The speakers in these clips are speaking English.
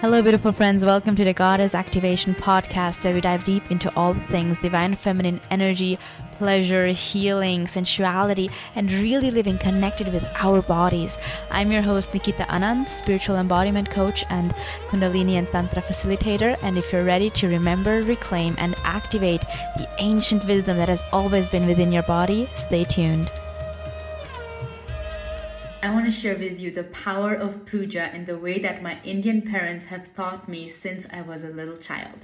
Hello, beautiful friends. Welcome to the Goddess Activation Podcast, where we dive deep into all things divine feminine energy, pleasure, healing, sensuality, and really living connected with our bodies. I'm your host, Nikita Anand, spiritual embodiment coach and Kundalini and Tantra facilitator. And if you're ready to remember, reclaim, and activate the ancient wisdom that has always been within your body, stay tuned. To share with you the power of puja in the way that my Indian parents have taught me since I was a little child.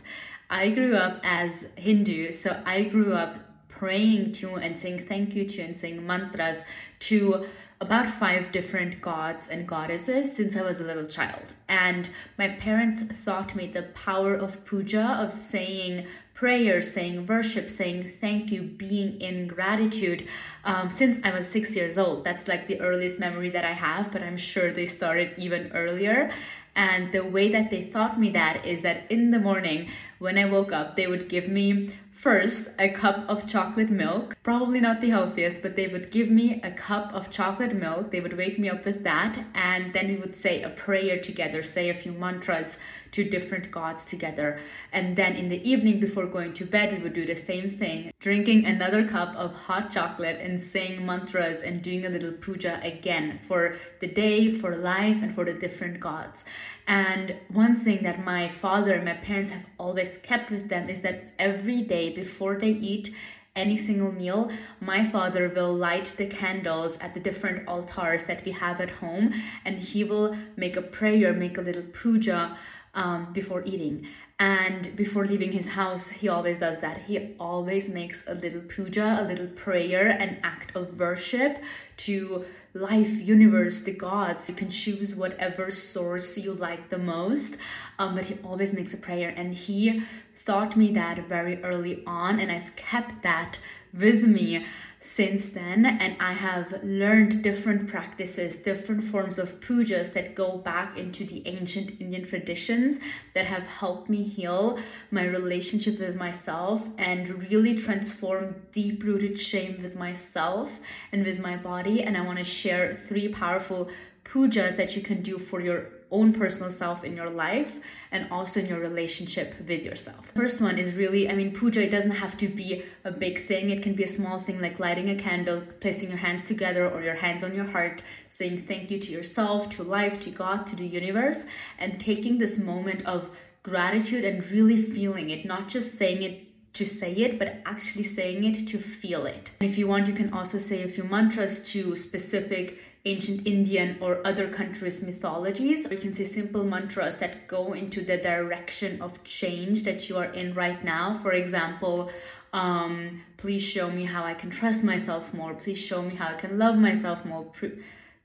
I grew up as Hindu, so I grew up praying to and saying thank you to and saying mantras to about five different gods and goddesses since I was a little child. And my parents taught me the power of puja, of saying prayer, saying worship, saying thank you, being in gratitude um, since I was six years old. That's like the earliest memory that I have, but I'm sure they started even earlier. And the way that they taught me that is that in the morning when I woke up, they would give me First, a cup of chocolate milk. Probably not the healthiest, but they would give me a cup of chocolate milk. They would wake me up with that, and then we would say a prayer together, say a few mantras to different gods together. And then in the evening, before going to bed, we would do the same thing, drinking another cup of hot chocolate and saying mantras and doing a little puja again for the day, for life, and for the different gods. And one thing that my father and my parents have always kept with them is that every day before they eat any single meal, my father will light the candles at the different altars that we have at home and he will make a prayer, make a little puja um, before eating. And before leaving his house, he always does that. He always makes a little puja, a little prayer, an act of worship to life, universe, the gods. You can choose whatever source you like the most, um, but he always makes a prayer. And he taught me that very early on, and I've kept that with me since then and I have learned different practices, different forms of pujas that go back into the ancient Indian traditions that have helped me heal my relationship with myself and really transform deep rooted shame with myself and with my body. And I want to share three powerful pujas that you can do for your own personal self in your life and also in your relationship with yourself. First one is really, I mean, puja, it doesn't have to be a big thing. It can be a small thing like lighting a candle, placing your hands together or your hands on your heart, saying thank you to yourself, to life, to God, to the universe, and taking this moment of gratitude and really feeling it, not just saying it to say it, but actually saying it to feel it. And if you want, you can also say a few mantras to specific ancient Indian or other countries' mythologies. Or you can say simple mantras that go into the direction of change that you are in right now. For example, um, please show me how I can trust myself more. Please show me how I can love myself more.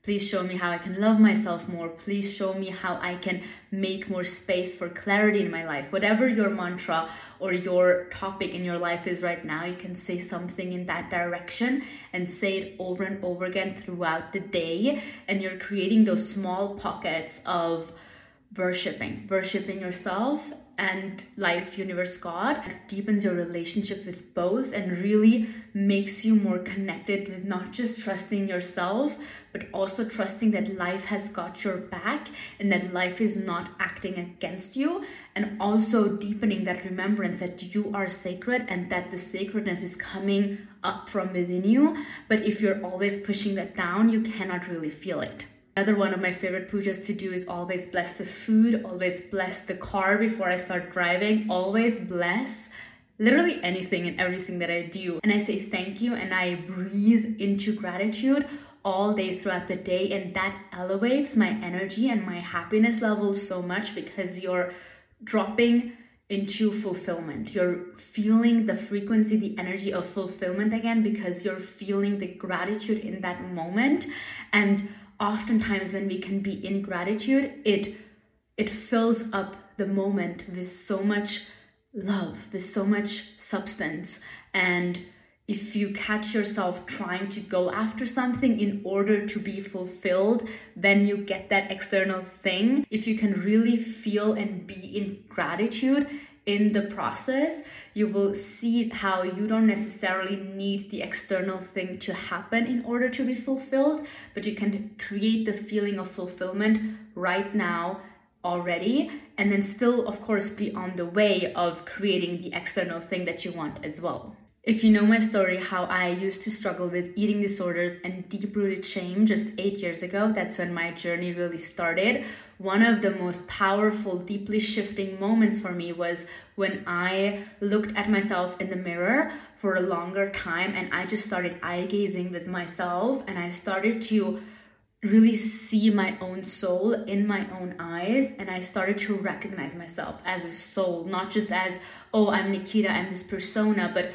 Please show me how I can love myself more. Please show me how I can make more space for clarity in my life. Whatever your mantra or your topic in your life is right now, you can say something in that direction and say it over and over again throughout the day. And you're creating those small pockets of worshipping, worshipping yourself and life, universe, God. It deepens your relationship with both and really makes you more connected with not just trusting yourself, but also trusting that life has got your back and that life is not acting against you. And also deepening that remembrance that you are sacred and that the sacredness is coming up from within you. But if you're always pushing that down, you cannot really feel it. Another one of my favorite pujas to do is always bless the food, always bless the car before I start driving, always bless literally anything and everything that I do. And I say thank you and I breathe into gratitude all day throughout the day and that elevates my energy and my happiness level so much because you're dropping into fulfillment. You're feeling the frequency, the energy of fulfillment again because you're feeling the gratitude in that moment and oftentimes when we can be in gratitude, it it fills up the moment with so much love, with so much substance. And if you catch yourself trying to go after something in order to be fulfilled, then you get that external thing. If you can really feel and be in gratitude, in the process, you will see how you don't necessarily need the external thing to happen in order to be fulfilled, but you can create the feeling of fulfillment right now already and then still of course be on the way of creating the external thing that you want as well if you know my story, how I used to struggle with eating disorders and deep rooted shame just eight years ago, that's when my journey really started. One of the most powerful, deeply shifting moments for me was when I looked at myself in the mirror for a longer time and I just started eye gazing with myself and I started to really see my own soul in my own eyes and I started to recognize myself as a soul, not just as, oh, I'm Nikita, I'm this persona, but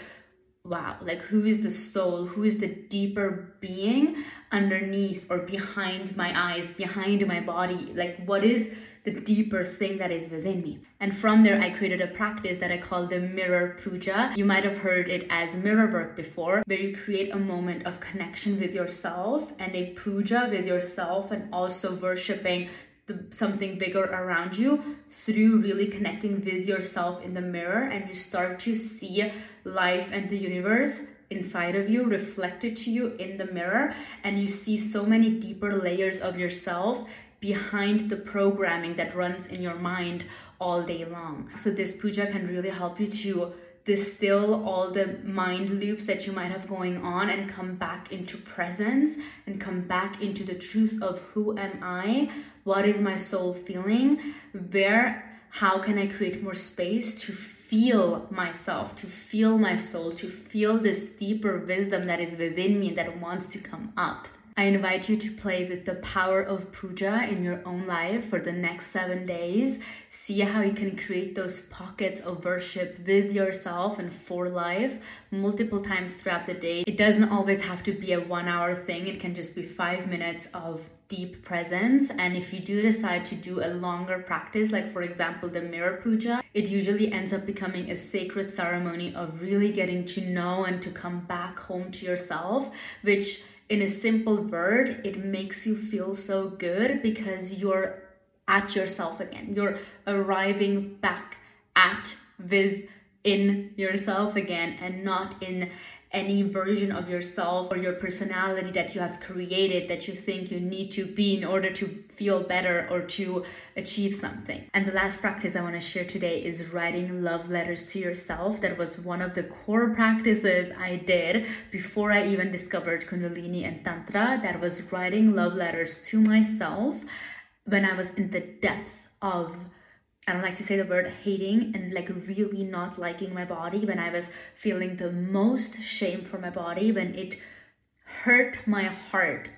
wow, like who is the soul? Who is the deeper being underneath or behind my eyes, behind my body? Like, what is the deeper thing that is within me? And from there, I created a practice that I call the mirror puja. You might have heard it as mirror work before, where you create a moment of connection with yourself and a puja with yourself and also worshiping the, something bigger around you through really connecting with yourself in the mirror and you start to see life and the universe inside of you reflected to you in the mirror and you see so many deeper layers of yourself behind the programming that runs in your mind all day long. So this puja can really help you to distill all the mind loops that you might have going on and come back into presence and come back into the truth of who am I, what is my soul feeling, where, how can I create more space to feel myself, to feel my soul, to feel this deeper wisdom that is within me that wants to come up. I invite you to play with the power of puja in your own life for the next seven days. See how you can create those pockets of worship with yourself and for life multiple times throughout the day. It doesn't always have to be a one hour thing, it can just be five minutes of deep presence. And if you do decide to do a longer practice, like for example, the mirror puja, it usually ends up becoming a sacred ceremony of really getting to know and to come back home to yourself, which in a simple word, it makes you feel so good because you're at yourself again. You're arriving back at within yourself again and not in any version of yourself or your personality that you have created that you think you need to be in order to feel better or to achieve something. And the last practice I want to share today is writing love letters to yourself. That was one of the core practices I did before I even discovered Kundalini and Tantra. That was writing love letters to myself when I was in the depth of I don't like to say the word hating and like really not liking my body when I was feeling the most shame for my body, when it hurt my heart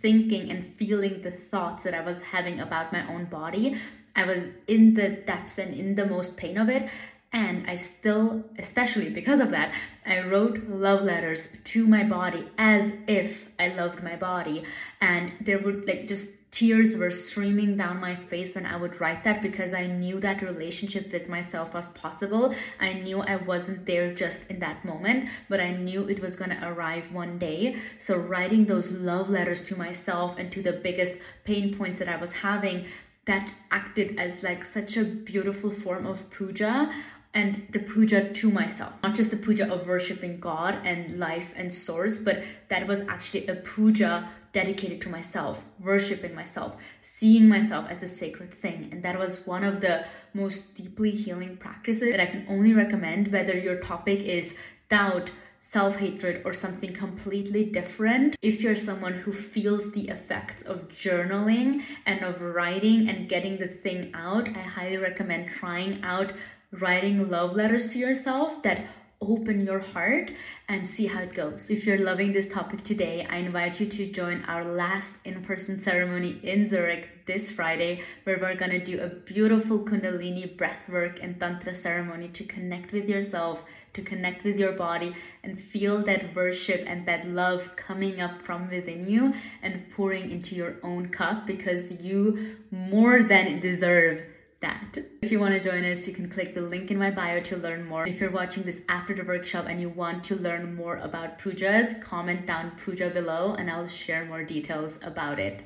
thinking and feeling the thoughts that I was having about my own body. I was in the depths and in the most pain of it. And I still, especially because of that, I wrote love letters to my body as if I loved my body. And there would like just tears were streaming down my face when I would write that because I knew that relationship with myself was possible. I knew I wasn't there just in that moment, but I knew it was going to arrive one day. So, writing those love letters to myself and to the biggest pain points that I was having, that acted as like such a beautiful form of puja and the puja to myself. Not just the puja of worshiping God and life and source, but that was actually a puja dedicated to myself, worshiping myself, seeing myself as a sacred thing. And that was one of the most deeply healing practices that I can only recommend, whether your topic is doubt, self hatred, or something completely different. If you're someone who feels the effects of journaling and of writing and getting the thing out, I highly recommend trying out writing love letters to yourself that open your heart and see how it goes. If you're loving this topic today, I invite you to join our last in person ceremony in Zurich this Friday, where we're gonna do a beautiful Kundalini breathwork and Tantra ceremony to connect with yourself, to connect with your body, and feel that worship and that love coming up from within you and pouring into your own cup because you more than deserve that. If you want to join us, you can click the link in my bio to learn more. If you're watching this after the workshop and you want to learn more about pujas, comment down puja below and I'll share more details about it.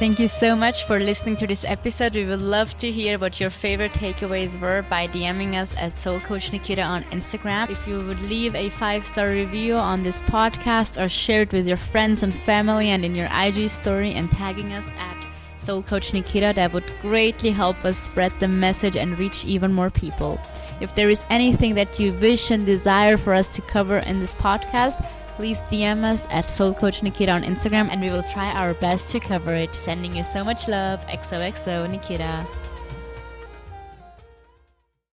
Thank you so much for listening to this episode. We would love to hear what your favorite takeaways were by DMing us at Soul Coach Nikita on Instagram. If you would leave a five star review on this podcast or share it with your friends and family and in your IG story and tagging us at Soul Coach Nikita. That would greatly help us spread the message and reach even more people. If there is anything that you wish and desire for us to cover in this podcast, please DM us at Soul Coach Nikita on Instagram and we will try our best to cover it. Sending you so much love. XOXO Nikita.